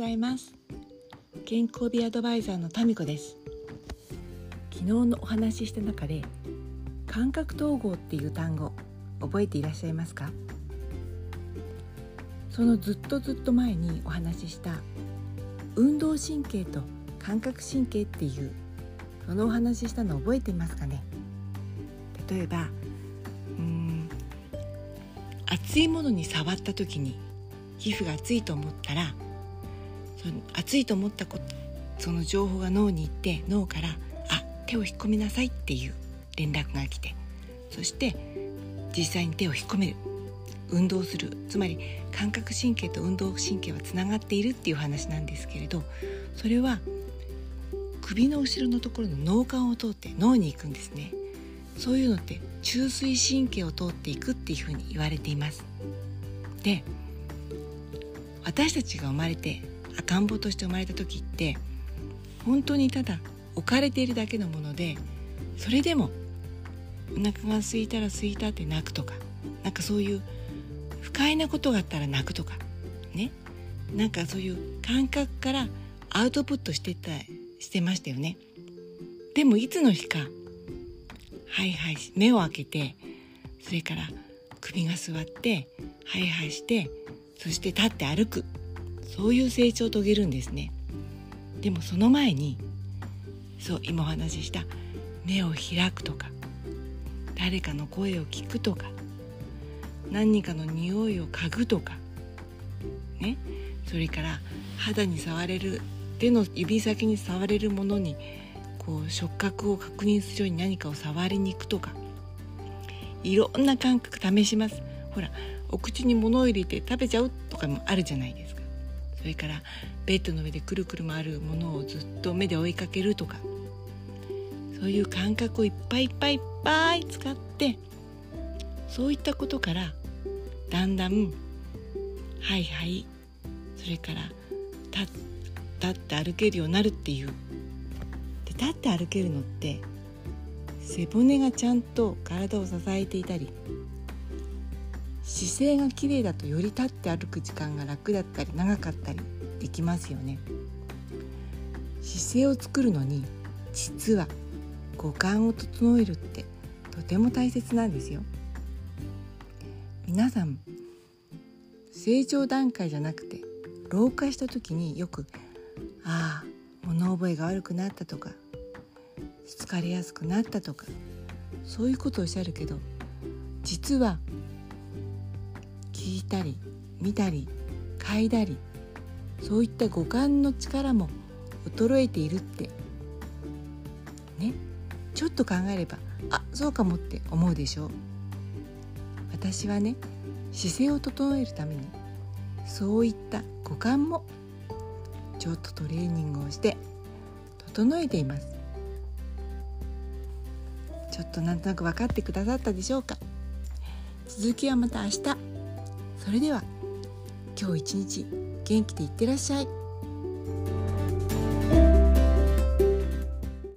ざいます。健康美アドバイザーのタミコです。昨日のお話しした中で感覚統合っていう単語覚えていらっしゃいますか？そのずっとずっと前にお話しした運動神経と感覚神経っていうそのお話ししたの覚えていますかね？例えばうん熱いものに触った時に皮膚が熱いと思ったらその熱いと思ったことその情報が脳に行って脳から「あ手を引っ込めなさい」っていう連絡が来てそして実際に手を引っ込める。運動する。つまり感覚神経と運動神経はつながっているっていう話なんですけれどそれは首の後ろのところの脳幹を通って脳に行くんですね。そういうのって中枢神経を通っていくっていうふうに言われています。で私たちが生まれて赤ん坊として生まれた時って本当にただ置かれているだけのものでそれでもお腹が空いたら空いたって泣くとかなんかそういう不快なことがあったら泣くとかね。なんかそういう感覚からアウトプットしてたしてましたよね。でもいつの日かはいはい目を開けてそれから首が座ってはいはいしてそして立って歩く。そういう成長を遂げるんですね。でもその前にそう今お話しした目を開くとか誰かの声を聞くとか何かの匂いを嗅ぐとかね。それから肌に触れる手の指先に触れるものにこう触覚を確認するように何かを触りに行くとかいろんな感覚試します。ほらお口に物を入れて食べちゃうとかもあるじゃないですか。それからベッドの上でくるくる回るものをずっと目で追いかけるとかそういう感覚をいっぱいいっぱいいっぱい使ってそういったことからだんだんはいはいそれから立って歩けるようになるっていう。で立って歩けるのって背骨がちゃんと体を支えていたり姿勢が綺麗だとより立って歩く時間が楽だったり長かったりできますよね。姿勢を作るのに実は五感を整えるってとても大切なんですよ。皆さん成長段階じゃなくて老化した時によく「ああ物覚えが悪くなった」とか「疲れやすくなった」とかそういうことをおっしゃるけど実は聞いたり見たり嗅いだりそういった五感の力も衰えているって。ね。ちょっと考えればあそうかもって思うでしょう。私はね姿勢を整えるためにそういった五感もちょっとトレーニングをして整えています。ちょっとなんとなく分かってくださったでしょうか。続きはまた明日。それでは今日一日元気でいってらっしゃい。